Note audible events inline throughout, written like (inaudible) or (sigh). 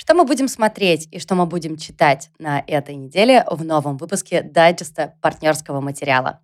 Что мы будем смотреть и что мы будем читать на этой неделе в новом выпуске дайджеста партнерского материала.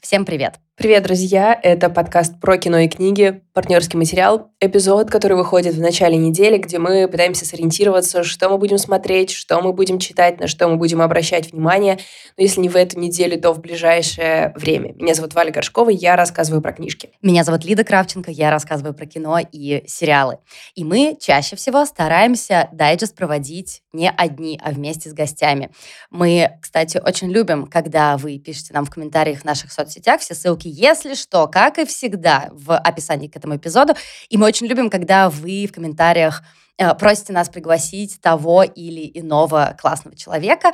Всем привет! Привет, друзья! Это подкаст про кино и книги, партнерский материал, эпизод, который выходит в начале недели, где мы пытаемся сориентироваться, что мы будем смотреть, что мы будем читать, на что мы будем обращать внимание. Но если не в эту неделю, то в ближайшее время. Меня зовут Валя Горшкова, я рассказываю про книжки. Меня зовут Лида Кравченко, я рассказываю про кино и сериалы. И мы чаще всего стараемся дайджест проводить не одни, а вместе с гостями. Мы, кстати, очень любим, когда вы пишете нам в комментариях в наших соцсетях, все ссылки ссылки, если что, как и всегда, в описании к этому эпизоду. И мы очень любим, когда вы в комментариях э, просите нас пригласить того или иного классного человека.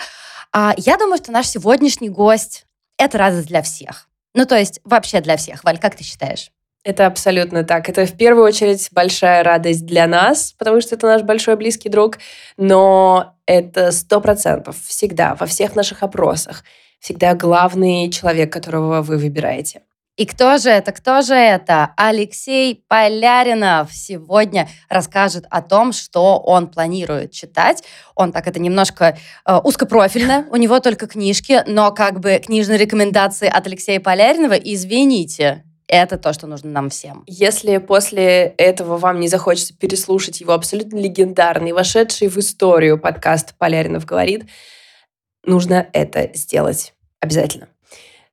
А я думаю, что наш сегодняшний гость — это радость для всех. Ну, то есть вообще для всех. Валь, как ты считаешь? Это абсолютно так. Это в первую очередь большая радость для нас, потому что это наш большой близкий друг, но это сто процентов всегда во всех наших опросах всегда главный человек, которого вы выбираете. И кто же это? Кто же это? Алексей Поляринов сегодня расскажет о том, что он планирует читать. Он так это немножко э, узкопрофильно, у него только книжки, но как бы книжные рекомендации от Алексея Поляринова, извините, это то, что нужно нам всем. Если после этого вам не захочется переслушать его абсолютно легендарный, вошедший в историю подкаст «Поляринов говорит», нужно это сделать обязательно.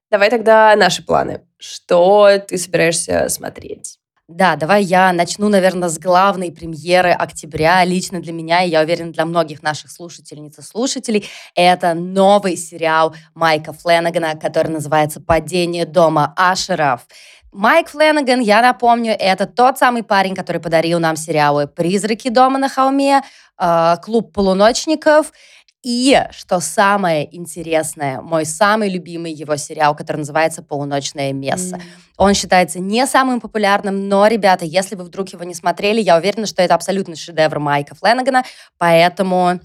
Давай тогда наши планы. Что ты собираешься смотреть? Да, давай я начну, наверное, с главной премьеры октября. Лично для меня, и я уверена, для многих наших слушательниц и слушателей, это новый сериал Майка Фленнегана, который называется «Падение дома Ашеров». Майк Фленнеган, я напомню, это тот самый парень, который подарил нам сериалы «Призраки дома на холме», э, «Клуб полуночников», и, что самое интересное, мой самый любимый его сериал, который называется «Полуночное место». Mm. Он считается не самым популярным, но, ребята, если вы вдруг его не смотрели, я уверена, что это абсолютно шедевр Майка Фленнегана, поэтому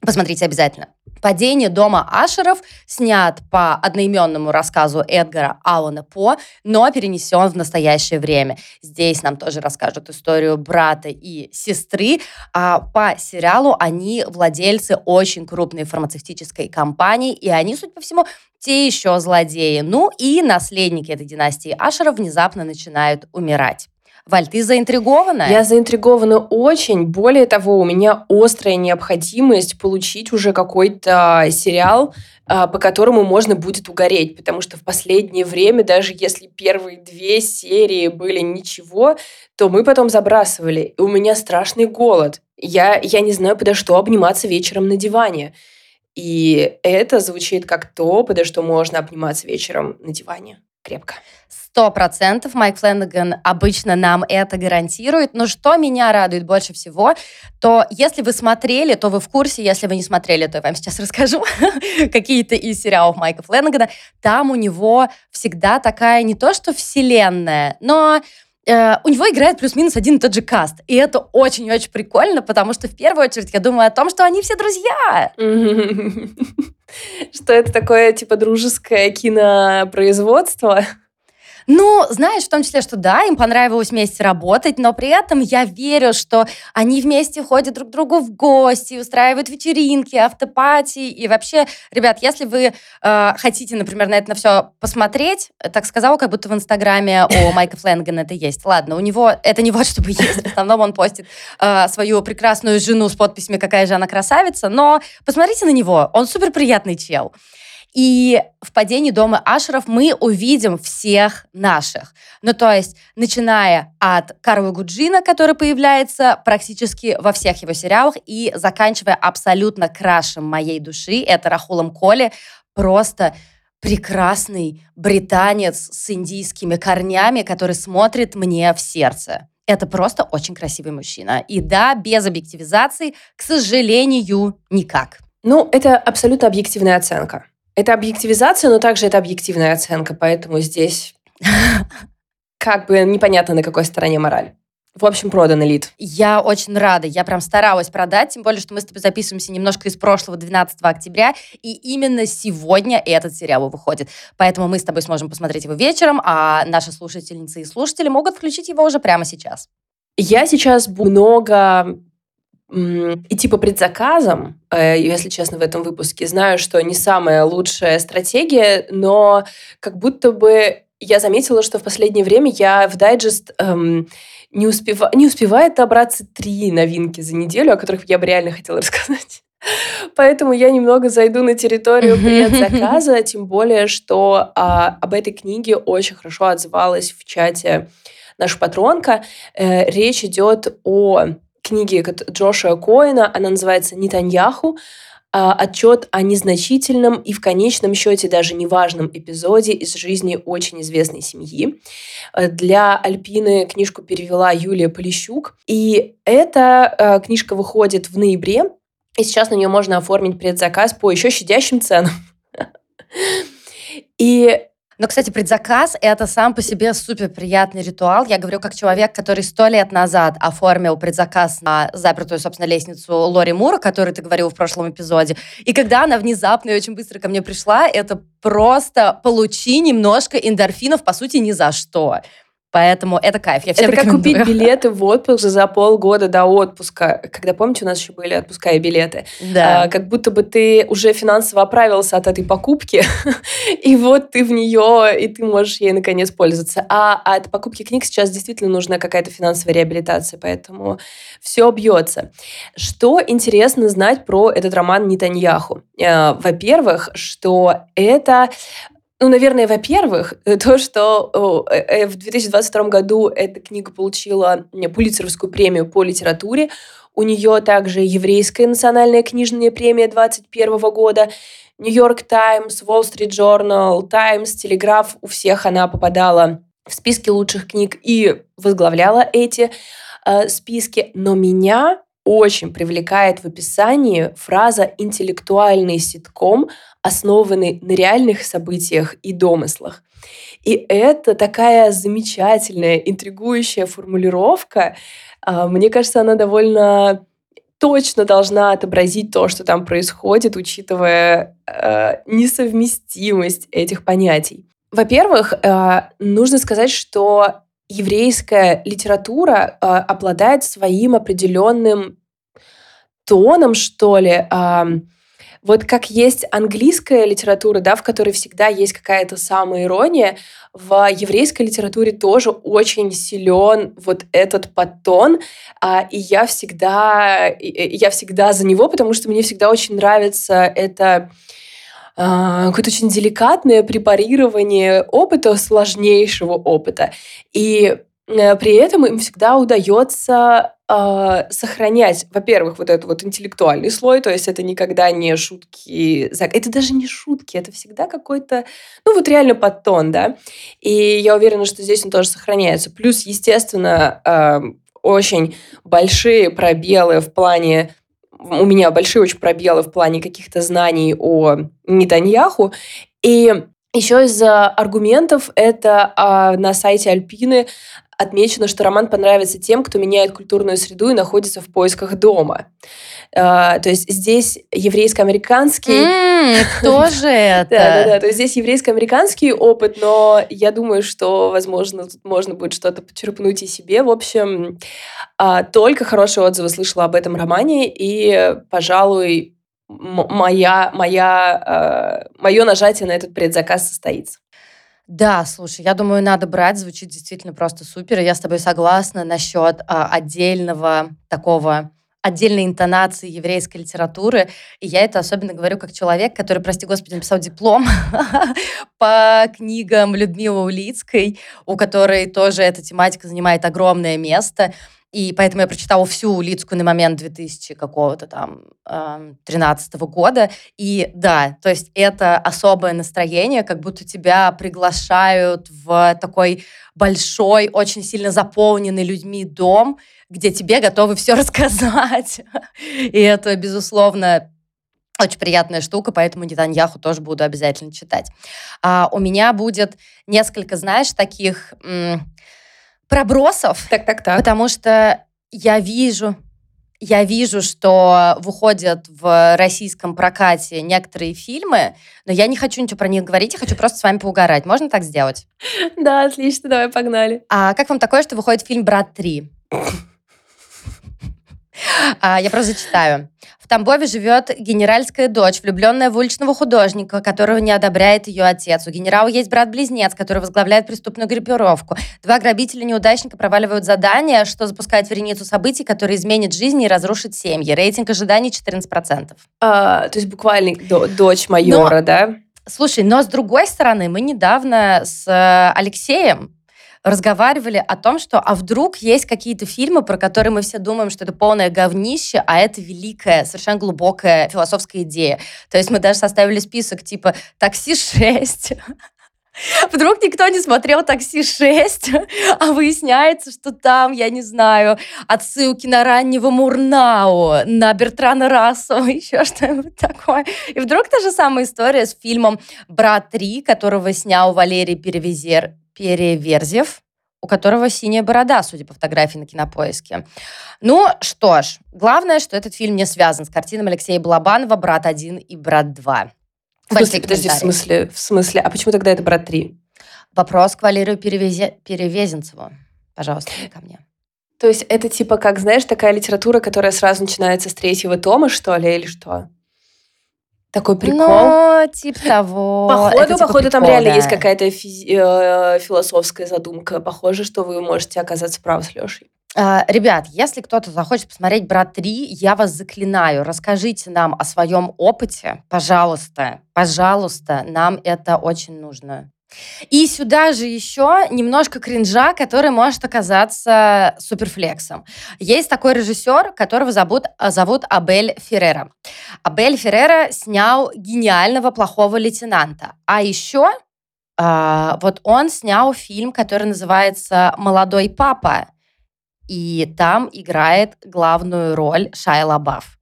посмотрите обязательно. «Падение дома Ашеров» снят по одноименному рассказу Эдгара Алана По, но перенесен в настоящее время. Здесь нам тоже расскажут историю брата и сестры. А по сериалу они владельцы очень крупной фармацевтической компании, и они, судя по всему, те еще злодеи. Ну и наследники этой династии Ашеров внезапно начинают умирать. Валь, ты заинтригована? Я заинтригована очень. Более того, у меня острая необходимость получить уже какой-то сериал, а, по которому можно будет угореть, потому что в последнее время, даже если первые две серии были ничего, то мы потом забрасывали. И у меня страшный голод. Я, я не знаю, подо что обниматься вечером на диване. И это звучит как то, подо что можно обниматься вечером на диване крепко. Сто процентов Майк Фленнеган обычно нам это гарантирует. Но что меня радует больше всего, то если вы смотрели, то вы в курсе. Если вы не смотрели, то я вам сейчас (laughs) расскажу (laughs) какие-то из сериалов Майка Фленнегана. Там у него всегда такая не то что вселенная, но э, у него играет плюс-минус один и тот же каст. И это очень-очень прикольно, потому что в первую очередь я думаю о том, что они все друзья. (laughs) Что это такое, типа, дружеское кинопроизводство? Ну, знаешь, в том числе, что да, им понравилось вместе работать, но при этом я верю, что они вместе ходят друг к другу в гости, устраивают вечеринки, автопати. И вообще, ребят, если вы э, хотите, например, на это на все посмотреть, так сказала, как будто в Инстаграме у (laughs) Майка Фленгана это есть. Ладно, у него это не вот чтобы есть. В основном он постит э, свою прекрасную жену с подписями «Какая же она красавица», но посмотрите на него, он супер приятный чел. И в падении дома Ашеров мы увидим всех наших. Ну, то есть, начиная от Карла Гуджина, который появляется практически во всех его сериалах, и заканчивая абсолютно крашем моей души, это Рахулом Коли, просто прекрасный британец с индийскими корнями, который смотрит мне в сердце. Это просто очень красивый мужчина. И да, без объективизации, к сожалению, никак. Ну, это абсолютно объективная оценка. Это объективизация, но также это объективная оценка, поэтому здесь (laughs) как бы непонятно, на какой стороне мораль. В общем, продан элит. Я очень рада. Я прям старалась продать, тем более, что мы с тобой записываемся немножко из прошлого 12 октября, и именно сегодня этот сериал выходит. Поэтому мы с тобой сможем посмотреть его вечером, а наши слушательницы и слушатели могут включить его уже прямо сейчас. Я сейчас много идти по предзаказам, э, если честно, в этом выпуске. Знаю, что не самая лучшая стратегия, но как будто бы я заметила, что в последнее время я в дайджест эм, не, успева... не успевает добраться три новинки за неделю, о которых я бы реально хотела (laughs) рассказать. Поэтому я немного зайду на территорию предзаказа, (laughs) тем более, что а, об этой книге очень хорошо отзывалась в чате наша патронка. Э, речь идет о книге Джоша Коина, она называется «Нетаньяху», а, отчет о незначительном и в конечном счете даже неважном эпизоде из жизни очень известной семьи. Э, для Альпины книжку перевела Юлия Полищук. И эта э, книжка выходит в ноябре, и сейчас на нее можно оформить предзаказ по еще щадящим ценам. (laughs) И но, кстати, предзаказ — это сам по себе супер приятный ритуал. Я говорю как человек, который сто лет назад оформил предзаказ на запертую, собственно, лестницу Лори Мура, которую ты говорил в прошлом эпизоде. И когда она внезапно и очень быстро ко мне пришла, это просто получи немножко эндорфинов, по сути, ни за что. Поэтому это кайф. Я всем это как купить (laughs) билеты в отпуск за полгода до отпуска. Когда, помните, у нас еще были отпуска и билеты. Да. А, как будто бы ты уже финансово оправился от этой покупки, (laughs) и вот ты в нее, и ты можешь ей наконец пользоваться. А от покупки книг сейчас действительно нужна какая-то финансовая реабилитация, поэтому все бьется. Что интересно знать про этот роман Нетаньяху? А, во-первых, что это ну, наверное, во-первых, (laughs) то, что э, э, в 2022 году эта книга получила Пулицеровскую премию по литературе. У нее также еврейская национальная книжная премия 2021 года. Нью-Йорк Таймс, Wall Street Journal, Таймс, Телеграф. У всех она попадала в списки лучших книг и возглавляла эти э, списки. Но меня очень привлекает в описании фраза «интеллектуальный ситком, основанный на реальных событиях и домыслах». И это такая замечательная, интригующая формулировка. А, мне кажется, она довольно точно должна отобразить то, что там происходит, учитывая э, несовместимость этих понятий. Во-первых, э, нужно сказать, что еврейская литература э, обладает своим определенным тоном, что ли. Вот как есть английская литература, да, в которой всегда есть какая-то самоирония, в еврейской литературе тоже очень силен вот этот подтон, а, и я всегда, я всегда за него, потому что мне всегда очень нравится это а, какое-то очень деликатное препарирование опыта, сложнейшего опыта. И при этом им всегда удается э, сохранять, во-первых, вот этот вот интеллектуальный слой, то есть это никогда не шутки, это даже не шутки, это всегда какой-то, ну вот реально подтон, да, и я уверена, что здесь он тоже сохраняется. Плюс, естественно, э, очень большие пробелы в плане у меня большие очень пробелы в плане каких-то знаний о Нетаньяху. И еще из аргументов это а, на сайте Альпины отмечено, что роман понравится тем, кто меняет культурную среду и находится в поисках дома. Uh, то есть здесь еврейско-американский... Mm, тоже (laughs) это? Да, да, да. То есть здесь еврейско-американский опыт, но я думаю, что, возможно, тут можно будет что-то почерпнуть и себе. В общем, uh, только хорошие отзывы слышала об этом романе, и, пожалуй, моя, моя, uh, мое нажатие на этот предзаказ состоится. Да, слушай, я думаю, надо брать, звучит действительно просто супер. И я с тобой согласна насчет а, отдельного такого отдельной интонации еврейской литературы. И я это особенно говорю как человек, который, прости господи, написал диплом (laughs) по книгам Людмилы Улицкой, у которой тоже эта тематика занимает огромное место. И поэтому я прочитала всю Улицкую на момент 2000 какого-то там 13 -го года. И да, то есть это особое настроение, как будто тебя приглашают в такой большой, очень сильно заполненный людьми дом, где тебе готовы все рассказать. И это, безусловно, очень приятная штука, поэтому Нетаньяху тоже буду обязательно читать. А, у меня будет несколько, знаешь, таких пробросов. Так, так, так. Потому что я вижу, я вижу, что выходят в российском прокате некоторые фильмы, но я не хочу ничего про них говорить, я хочу просто с вами поугарать. Можно так сделать? Да, отлично, давай погнали. А как вам такое, что выходит фильм «Брат 3»? А, я просто зачитаю. В Тамбове живет генеральская дочь, влюбленная в уличного художника, которого не одобряет ее отец. У генерала есть брат-близнец, который возглавляет преступную группировку. Два грабителя-неудачника проваливают задание, что запускает вереницу событий, которые изменят жизни и разрушат семьи. Рейтинг ожиданий 14%. А, то есть буквально дочь майора, Но, да? Слушай, но с другой стороны, мы недавно с э, Алексеем разговаривали о том, что а вдруг есть какие-то фильмы, про которые мы все думаем, что это полное говнище, а это великая, совершенно глубокая философская идея. То есть мы даже составили список типа «Такси 6», (laughs) Вдруг никто не смотрел «Такси 6», (laughs) а выясняется, что там, я не знаю, отсылки на раннего Мурнау, на Бертрана Рассела, (laughs) еще что-нибудь такое. И вдруг та же самая история с фильмом «Брат 3», которого снял Валерий Перевезер, Переверзев, у которого синяя борода, судя по фотографии на кинопоиске. Ну что ж, главное, что этот фильм не связан с картинами Алексея Балабанова «Брат 1» и «Брат 2». В смысле, подожди, в смысле, в смысле, а почему тогда это «Брат 3»? Вопрос к Валерию Перевезе... Перевезенцеву. Пожалуйста, ко мне. То есть это типа, как, знаешь, такая литература, которая сразу начинается с третьего тома, что ли, или что? Такой прикол. Ну, типа того. Походу, это, типа, походу, прикол, там реально да. есть какая-то физи- э, философская задумка. Похоже, что вы можете оказаться правы с Лешей. Uh, ребят, если кто-то захочет посмотреть «Брат 3», я вас заклинаю, расскажите нам о своем опыте, пожалуйста, пожалуйста, нам это очень нужно. И сюда же еще немножко кринжа, который может оказаться суперфлексом. Есть такой режиссер, которого зовут, зовут Абель Феррера. Абель Феррера снял гениального плохого лейтенанта. А еще э, вот он снял фильм, который называется «Молодой папа». И там играет главную роль Шайла Лабаф.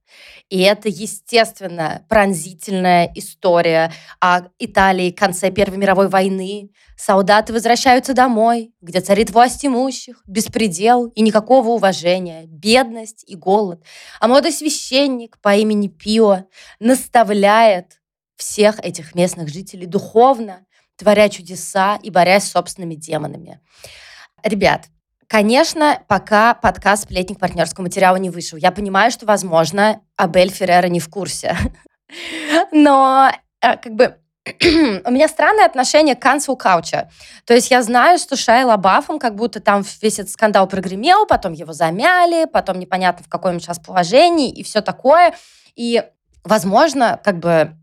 И это, естественно, пронзительная история о Италии конце Первой мировой войны. Солдаты возвращаются домой, где царит власть имущих, беспредел и никакого уважения, бедность и голод. А молодой священник по имени Пио наставляет всех этих местных жителей духовно, творя чудеса и борясь с собственными демонами. Ребят, Конечно, пока подкаст «Сплетник» партнерского материала не вышел. Я понимаю, что, возможно, Абель Феррера не в курсе. (laughs) Но э, как бы (clears throat) у меня странное отношение к cancel culture. То есть я знаю, что Шайла Лабафом как будто там весь этот скандал прогремел, потом его замяли, потом непонятно в каком сейчас положении и все такое. И, возможно, как бы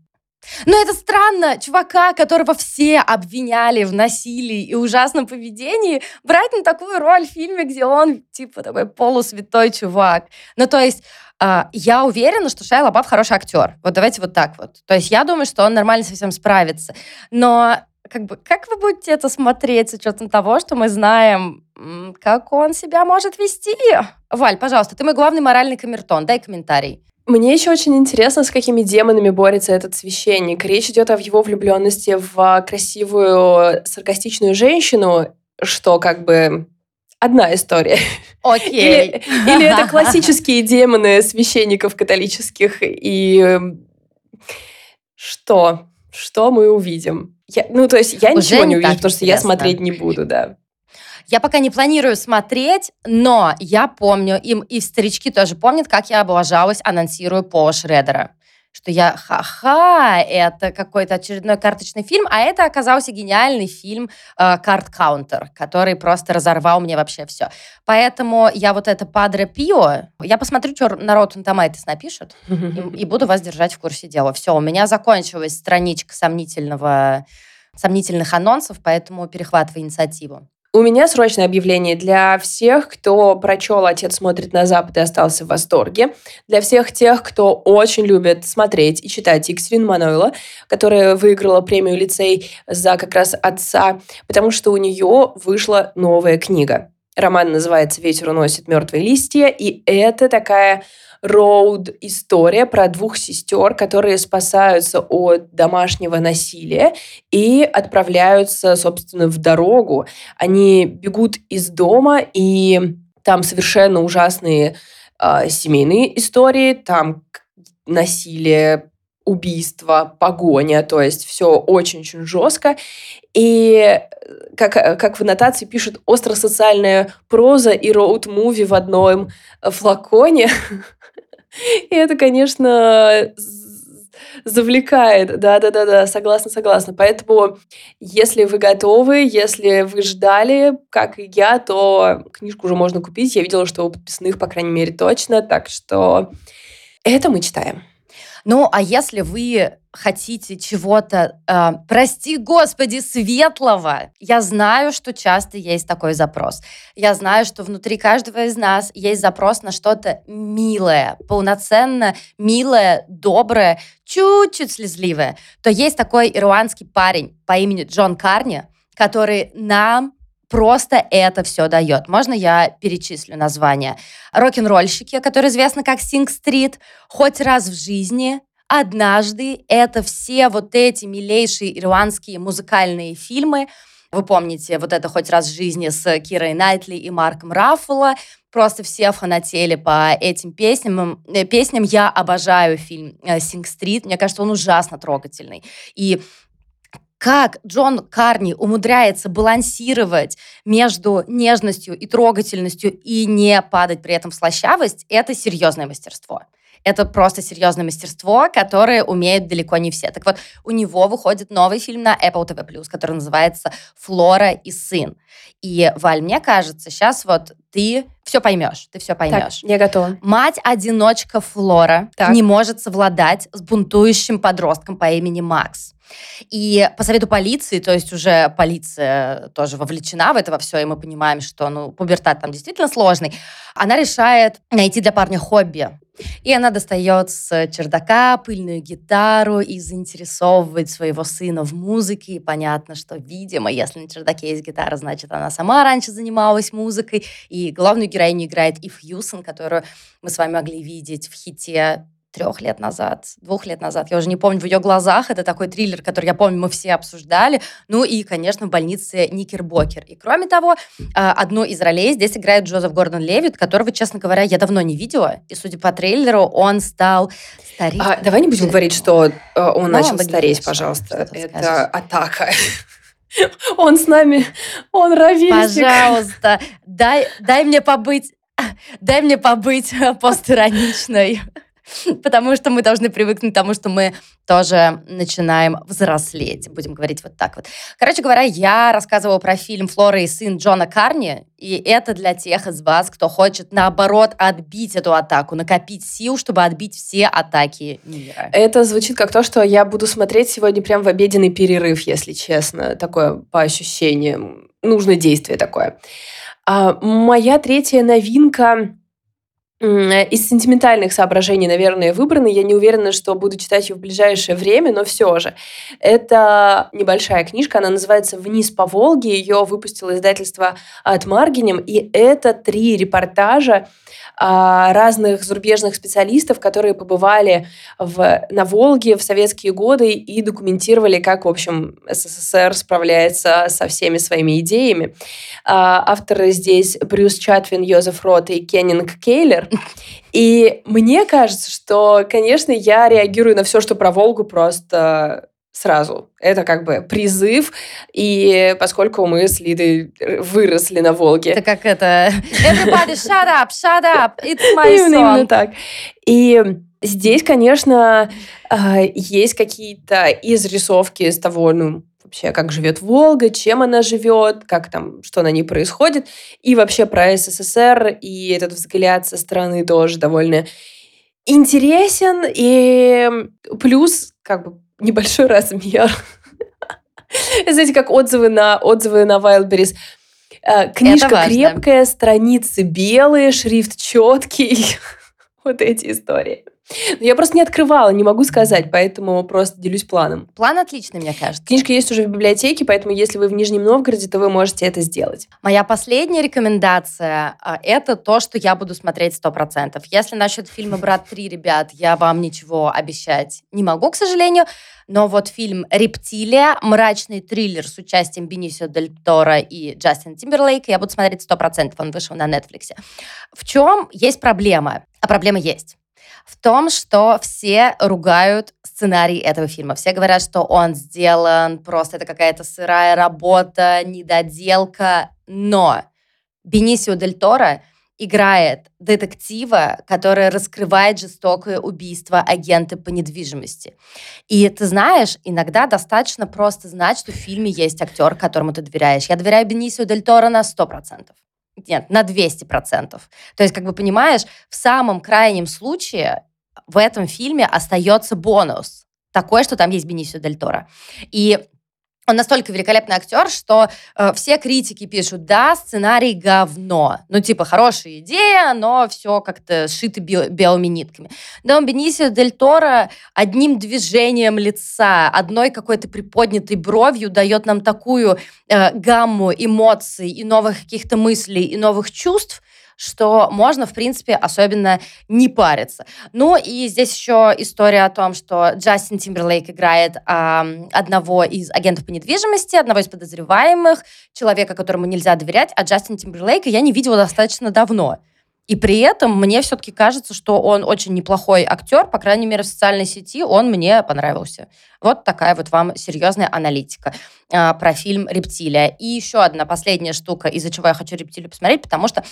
но это странно, чувака, которого все обвиняли в насилии и ужасном поведении, брать на такую роль в фильме, где он, типа, такой полусвятой чувак. Ну, то есть, э, я уверена, что Шайа Лабаф хороший актер. Вот давайте вот так вот. То есть, я думаю, что он нормально со всем справится. Но как бы, как вы будете это смотреть с учетом того, что мы знаем, как он себя может вести? Валь, пожалуйста, ты мой главный моральный камертон, дай комментарий. Мне еще очень интересно, с какими демонами борется этот священник. Речь идет о его влюбленности в красивую саркастичную женщину, что как бы одна история. Окей. Или, или это (laughs) классические демоны священников католических и что? Что мы увидим? Я, ну, то есть я Уже ничего не увижу, потому что я смотреть не буду, да. Я пока не планирую смотреть, но я помню, им и старички тоже помнят, как я облажалась, анонсируя Пола Шредера что я ха-ха, это какой-то очередной карточный фильм, а это оказался гениальный фильм «Карт э, Каунтер», который просто разорвал мне вообще все. Поэтому я вот это «Падре Пио», я посмотрю, что народ на Tomatoes напишет, и, (laughs) и буду вас держать в курсе дела. Все, у меня закончилась страничка сомнительного сомнительных анонсов, поэтому перехватывай инициативу. У меня срочное объявление для всех, кто прочел «Отец смотрит на Запад» и остался в восторге. Для всех тех, кто очень любит смотреть и читать Екатерину Манойла, которая выиграла премию лицей за как раз отца, потому что у нее вышла новая книга. Роман называется «Ветер уносит мертвые листья», и это такая роуд-история про двух сестер, которые спасаются от домашнего насилия и отправляются, собственно, в дорогу. Они бегут из дома, и там совершенно ужасные э, семейные истории, там насилие, убийство, погоня, то есть все очень-очень жестко. И э, как, э, как в аннотации пишут, остросоциальная проза и роуд-муви в одном флаконе. (laughs) И это, конечно, завлекает. Да-да-да-да, согласна, согласна. Поэтому, если вы готовы, если вы ждали, как и я, то книжку уже можно купить. Я видела, что у подписных, по крайней мере, точно. Так что это мы читаем. Ну, а если вы хотите чего-то, э, прости господи, светлого, я знаю, что часто есть такой запрос. Я знаю, что внутри каждого из нас есть запрос на что-то милое, полноценно милое, доброе, чуть-чуть слезливое. То есть такой ирландский парень по имени Джон Карни, который нам просто это все дает. Можно я перечислю названия? Рок-н-ролльщики, которые известны как Sing Street, хоть раз в жизни, однажды это все вот эти милейшие ирландские музыкальные фильмы. Вы помните, вот это «Хоть раз в жизни» с Кирой Найтли и Марком Раффало. Просто все фанатели по этим песням. Э, песням я обожаю фильм «Синг Стрит». Мне кажется, он ужасно трогательный. И как Джон Карни умудряется балансировать между нежностью и трогательностью и не падать при этом в слащавость, это серьезное мастерство это просто серьезное мастерство, которое умеют далеко не все. Так вот, у него выходит новый фильм на Apple TV+, который называется «Флора и сын». И, Валь, мне кажется, сейчас вот ты все поймешь, ты все поймешь. Так, я готова. Мать-одиночка Флора так. не может совладать с бунтующим подростком по имени Макс. И по совету полиции, то есть уже полиция тоже вовлечена в это во все, и мы понимаем, что ну, пубертат там действительно сложный, она решает найти для парня хобби. И она достает с чердака пыльную гитару и заинтересовывает своего сына в музыке. И понятно, что, видимо, если на чердаке есть гитара, значит, она сама раньше занималась музыкой. И главную героиню играет Ив Юсон, которую мы с вами могли видеть в хите трех лет назад, двух лет назад, я уже не помню, в ее глазах. Это такой триллер, который, я помню, мы все обсуждали. Ну и, конечно, в больнице Никербокер. И кроме того, а, одну из ролей здесь играет Джозеф Гордон Левит, которого, честно говоря, я давно не видела. И, судя по трейлеру, он стал стареть. А, давай не будем говорить, что э, он ну, начал стареть, пожалуйста. Это скажешь? атака. Он с нами, он ровесник. Пожалуйста, дай, дай мне побыть дай мне побыть (laughs) постироничной. (laughs) потому что мы должны привыкнуть к тому, что мы тоже начинаем взрослеть, будем говорить вот так вот. Короче говоря, я рассказывала про фильм «Флора и сын» Джона Карни, и это для тех из вас, кто хочет, наоборот, отбить эту атаку, накопить сил, чтобы отбить все атаки мира. Это звучит как то, что я буду смотреть сегодня прям в обеденный перерыв, если честно. Такое по ощущениям. Нужное действие такое. А, моя третья новинка из сентиментальных соображений, наверное, выбраны. Я не уверена, что буду читать ее в ближайшее время, но все же. Это небольшая книжка, она называется «Вниз по Волге». Ее выпустило издательство от Маргинем, и это три репортажа а, разных зарубежных специалистов, которые побывали в, на Волге в советские годы и документировали, как, в общем, СССР справляется со всеми своими идеями. А, авторы здесь Брюс Чатвин, Йозеф Рот и Кеннинг Кейлер. (laughs) И мне кажется, что, конечно, я реагирую на все, что про Волгу просто сразу. Это как бы призыв, и поскольку мы с Лидой выросли на Волге. Это как это... (laughs) Everybody shut up, shut up, it's my song. Именно так. И здесь, конечно, а, есть какие-то изрисовки из того, ну, вообще, как живет Волга, чем она живет, как там, что на ней происходит, и вообще про СССР, и этот взгляд со стороны тоже довольно интересен, и плюс, как бы, небольшой (laughs) размер. Знаете, как отзывы на, отзывы на Wildberries. Э, книжка крепкая, страницы белые, шрифт четкий. (laughs) вот эти истории. Я просто не открывала, не могу сказать, поэтому просто делюсь планом. План отличный, мне кажется. Книжка есть уже в библиотеке, поэтому если вы в Нижнем Новгороде, то вы можете это сделать. Моя последняя рекомендация а, – это то, что я буду смотреть 100%. Если насчет фильма «Брат 3», ребят, я вам ничего обещать не могу, к сожалению, но вот фильм «Рептилия», мрачный триллер с участием Бенисио Дель Торо и Джастина Тимберлейка, я буду смотреть 100%, он вышел на Netflix. В чем есть проблема? А проблема есть. В том, что все ругают сценарий этого фильма. Все говорят, что он сделан, просто это какая-то сырая работа, недоделка. Но Бенисио Дель Торо играет детектива, который раскрывает жестокое убийство агента по недвижимости. И ты знаешь, иногда достаточно просто знать, что в фильме есть актер, которому ты доверяешь. Я доверяю Бенисио Дель Торо на 100%. Нет, на 200%. То есть, как бы понимаешь, в самом крайнем случае в этом фильме остается бонус. Такой, что там есть Бенисио Дель Торо. И он настолько великолепный актер, что э, все критики пишут, да, сценарий говно. Ну, типа, хорошая идея, но все как-то сшито би- белыми нитками. Он Бенисио Дель Торо одним движением лица, одной какой-то приподнятой бровью дает нам такую э, гамму эмоций и новых каких-то мыслей и новых чувств, что можно, в принципе, особенно не париться. Ну и здесь еще история о том, что Джастин Тимберлейк играет э, одного из агентов по недвижимости, одного из подозреваемых, человека, которому нельзя доверять, а Джастин Тимберлейка я не видела достаточно давно. И при этом мне все-таки кажется, что он очень неплохой актер, по крайней мере, в социальной сети он мне понравился. Вот такая вот вам серьезная аналитика э, про фильм «Рептилия». И еще одна последняя штука, из-за чего я хочу «Рептилию» посмотреть, потому что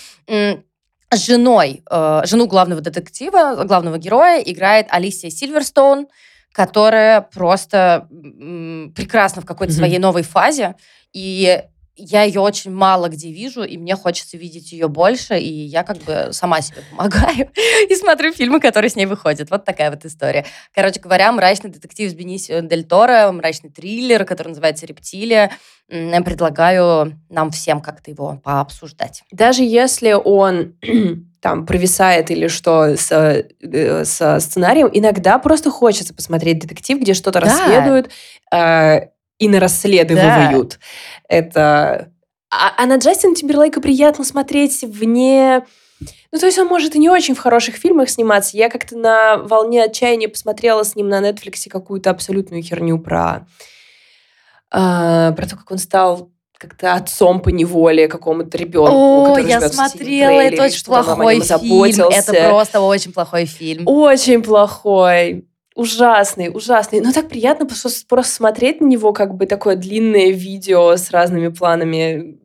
женой, э, жену главного детектива, главного героя играет Алисия Сильверстоун, которая просто м- прекрасна в какой-то mm-hmm. своей новой фазе. И я ее очень мало где вижу, и мне хочется видеть ее больше, и я как бы сама себе помогаю (laughs) и смотрю фильмы, которые с ней выходят. Вот такая вот история. Короче говоря, мрачный детектив с Бенисио Дель Торо, мрачный триллер, который называется «Рептилия». Предлагаю нам всем как-то его пообсуждать. Даже если он (clears throat) там провисает или что с, э, со сценарием, иногда просто хочется посмотреть детектив, где что-то да. расследуют, э, и на расследуют. Да. Это... А, а на Джастина Тимберлейка приятно смотреть вне... Ну, то есть он может и не очень в хороших фильмах сниматься. Я как-то на волне отчаяния посмотрела с ним на Нетфликсе какую-то абсолютную херню про... Э, про то, как он стал как-то отцом по неволе какому-то ребенку. О, я смотрела, это очень плохой фильм. Это просто очень плохой фильм. Очень плохой. Ужасный, ужасный. Но так приятно просто, просто смотреть на него, как бы такое длинное видео с разными планами.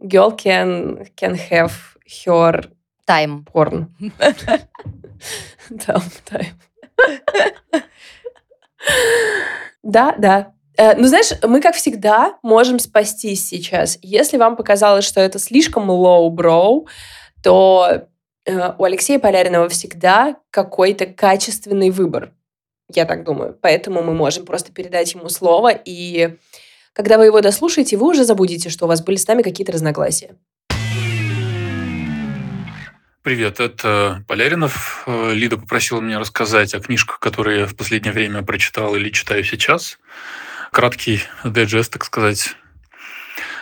Girl can, can have her time porn. (laughs) Да, time. Да, да. Э, ну, знаешь, мы, как всегда, можем спастись сейчас. Если вам показалось, что это слишком low bro, то у Алексея Поляринова всегда какой-то качественный выбор. Я так думаю. Поэтому мы можем просто передать ему слово, и когда вы его дослушаете, вы уже забудете, что у вас были с нами какие-то разногласия. Привет, это Поляринов. Э, Лида попросила меня рассказать о книжках, которые я в последнее время прочитал или читаю сейчас. Краткий дайджест, так сказать.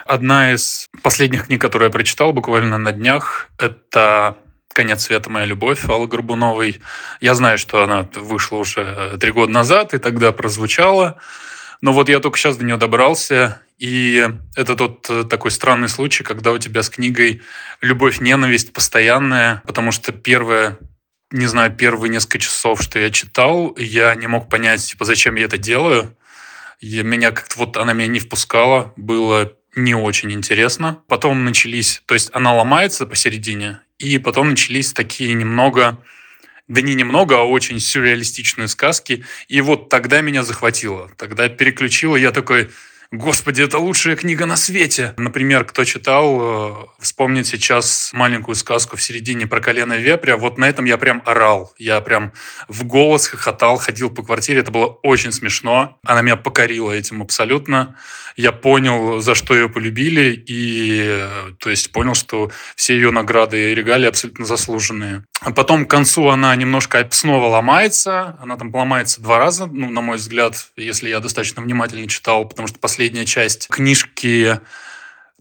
Одна из последних книг, которую я прочитал буквально на днях, это «Конец света. Моя любовь» Аллы Горбуновой. Я знаю, что она вышла уже э, три года назад и тогда прозвучала. Но вот я только сейчас до нее добрался, и это тот э, такой странный случай, когда у тебя с книгой любовь-ненависть постоянная, потому что первое не знаю, первые несколько часов, что я читал, я не мог понять, типа, зачем я это делаю. И меня как-то вот она меня не впускала, было не очень интересно. Потом начались, то есть она ломается посередине, и потом начались такие немного, да не немного, а очень сюрреалистичные сказки. И вот тогда меня захватило. Тогда переключило, я такой, Господи, это лучшая книга на свете. Например, кто читал, э, вспомнит сейчас маленькую сказку в середине про колено вепря. Вот на этом я прям орал. Я прям в голос хохотал, ходил по квартире. Это было очень смешно. Она меня покорила этим абсолютно. Я понял, за что ее полюбили. И э, то есть понял, что все ее награды и регалии абсолютно заслуженные. А потом к концу она немножко снова ломается. Она там ломается два раза, ну, на мой взгляд, если я достаточно внимательно читал, потому что последняя часть книжки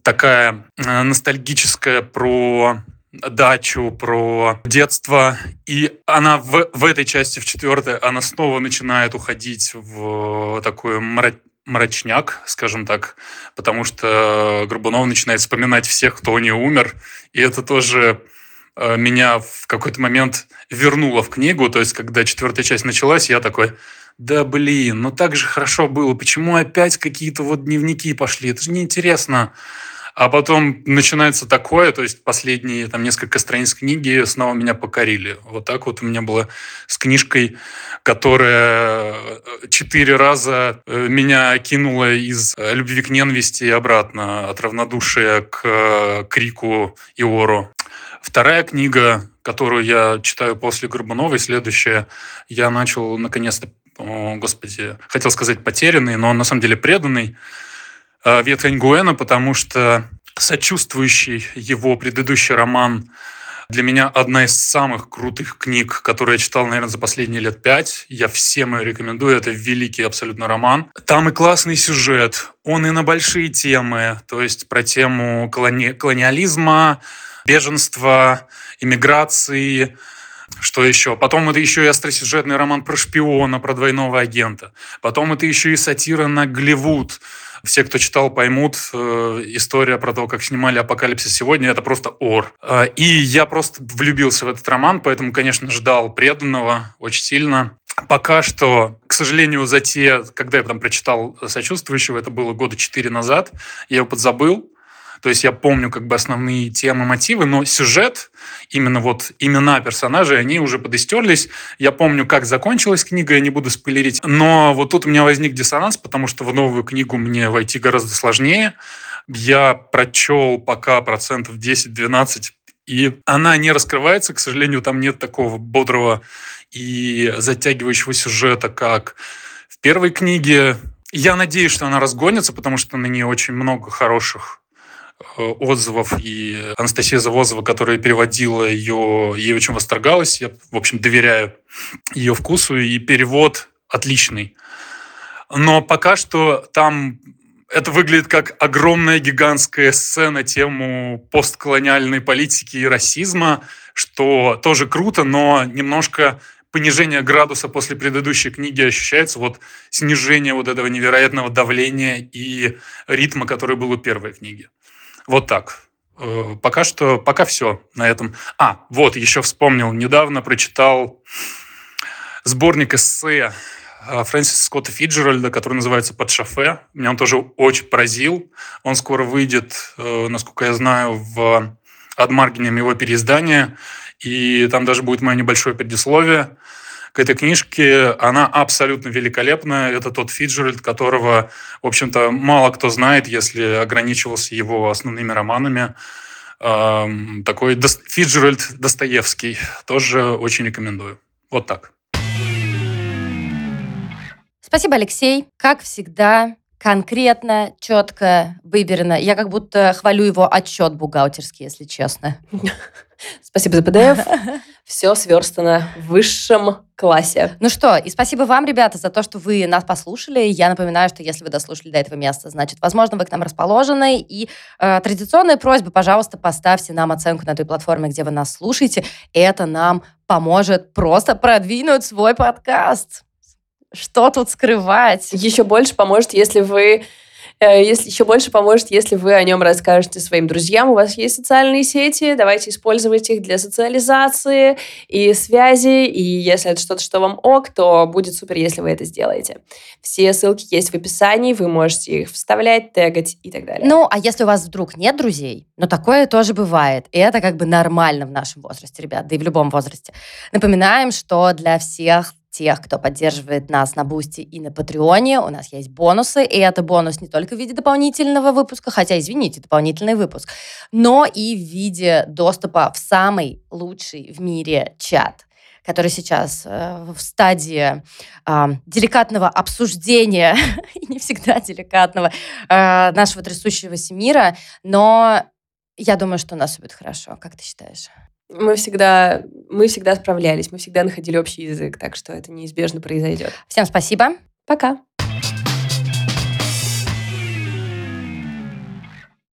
такая э, ностальгическая про дачу, про детство. И она в, в этой части, в четвертой, она снова начинает уходить в такой мра мрачняк, скажем так, потому что Горбунов начинает вспоминать всех, кто у нее умер. И это тоже э, меня в какой-то момент вернуло в книгу. То есть, когда четвертая часть началась, я такой, да блин, ну так же хорошо было. Почему опять какие-то вот дневники пошли? Это же неинтересно. А потом начинается такое, то есть последние там несколько страниц книги снова меня покорили. Вот так вот у меня было с книжкой, которая э, четыре раза э, меня кинула из э, любви к ненависти и обратно, от равнодушия к крику и ору. Вторая книга, которую я читаю после Горбуновой, следующая, я начал наконец-то, господи, хотел сказать потерянный, но на самом деле преданный, Э, Ветхань Гуэна, потому что сочувствующий его предыдущий роман для меня одна из самых крутых книг, которые я читал, наверное, за последние лет пять. Я всем ее рекомендую. Это великий абсолютно роман. Там и классный сюжет. Он и на большие темы. То есть про тему колони... колониализма, беженства, иммиграции, что еще? Потом это еще и остросюжетный роман про шпиона, про двойного агента. Потом это еще и сатира на Голливуд все, кто читал, поймут. Э, история про то, как снимали «Апокалипсис сегодня» — это просто ор. Э, и я просто влюбился в этот роман, поэтому, конечно, ждал преданного очень сильно. Пока что, к сожалению, за те, когда я там прочитал «Сочувствующего», это было года четыре назад, я его подзабыл. То есть я помню как бы основные темы, мотивы, но сюжет, именно вот имена персонажей, они уже подыстерлись. Я помню, как закончилась книга, я не буду спойлерить. Но вот тут у меня возник диссонанс, потому что в новую книгу мне войти гораздо сложнее. Я прочел пока процентов 10-12 и она не раскрывается, к сожалению, там нет такого бодрого и затягивающего сюжета, как в первой книге. Я надеюсь, что она разгонится, потому что на ней очень много хороших отзывов, и Анастасия Завозова, которая переводила ее, ей очень восторгалась. Я, в общем, доверяю ее вкусу, и перевод отличный. Но пока что там это выглядит как огромная гигантская сцена тему постколониальной политики и расизма, что тоже круто, но немножко понижение градуса после предыдущей книги ощущается, вот снижение вот этого невероятного давления и ритма, который был у первой книги. Вот так. Э, пока что, пока все на этом. А, вот, еще вспомнил, недавно прочитал сборник эссе э, Фрэнсиса Скотта Фиджеральда, который называется «Под шофе». Меня он тоже очень поразил. Он скоро выйдет, э, насколько я знаю, в Адмаргине его переиздание. И там даже будет мое небольшое предисловие к этой книжке. Она абсолютно великолепная. Это тот Фиджеральд, которого, в общем-то, мало кто знает, если ограничивался его основными романами. Такой Фиджеральд Достоевский. Тоже очень рекомендую. Вот так. Спасибо, Алексей. Как всегда, конкретно, четко, выберено. Я как будто хвалю его отчет бухгалтерский, если честно. (laughs) Спасибо за PDF. (laughs) Все сверстано в высшем классе. Ну что, и спасибо вам, ребята, за то, что вы нас послушали. Я напоминаю, что если вы дослушали до этого места, значит, возможно, вы к нам расположены. И э, традиционная просьба, пожалуйста, поставьте нам оценку на той платформе, где вы нас слушаете. Это нам поможет просто продвинуть свой подкаст. Что тут скрывать? Еще больше поможет, если вы Э, если еще больше поможет, если вы о нем расскажете своим друзьям. У вас есть социальные сети, давайте использовать их для социализации и связи. И если это что-то, что вам ок, то будет супер, если вы это сделаете. Все ссылки есть в описании, вы можете их вставлять, тегать и так далее. Ну, а если у вас вдруг нет друзей, но такое тоже бывает, и это как бы нормально в нашем возрасте, ребят, да и в любом возрасте. Напоминаем, что для всех тех, кто поддерживает нас на Бусти и на Патреоне. У нас есть бонусы, и это бонус не только в виде дополнительного выпуска, хотя, извините, дополнительный выпуск, но и в виде доступа в самый лучший в мире чат который сейчас э, в стадии э, деликатного обсуждения, (laughs) и не всегда деликатного, э, нашего трясущегося мира, но я думаю, что у нас будет хорошо. Как ты считаешь? Мы всегда, мы всегда справлялись, мы всегда находили общий язык, так что это неизбежно произойдет. Всем спасибо. Пока.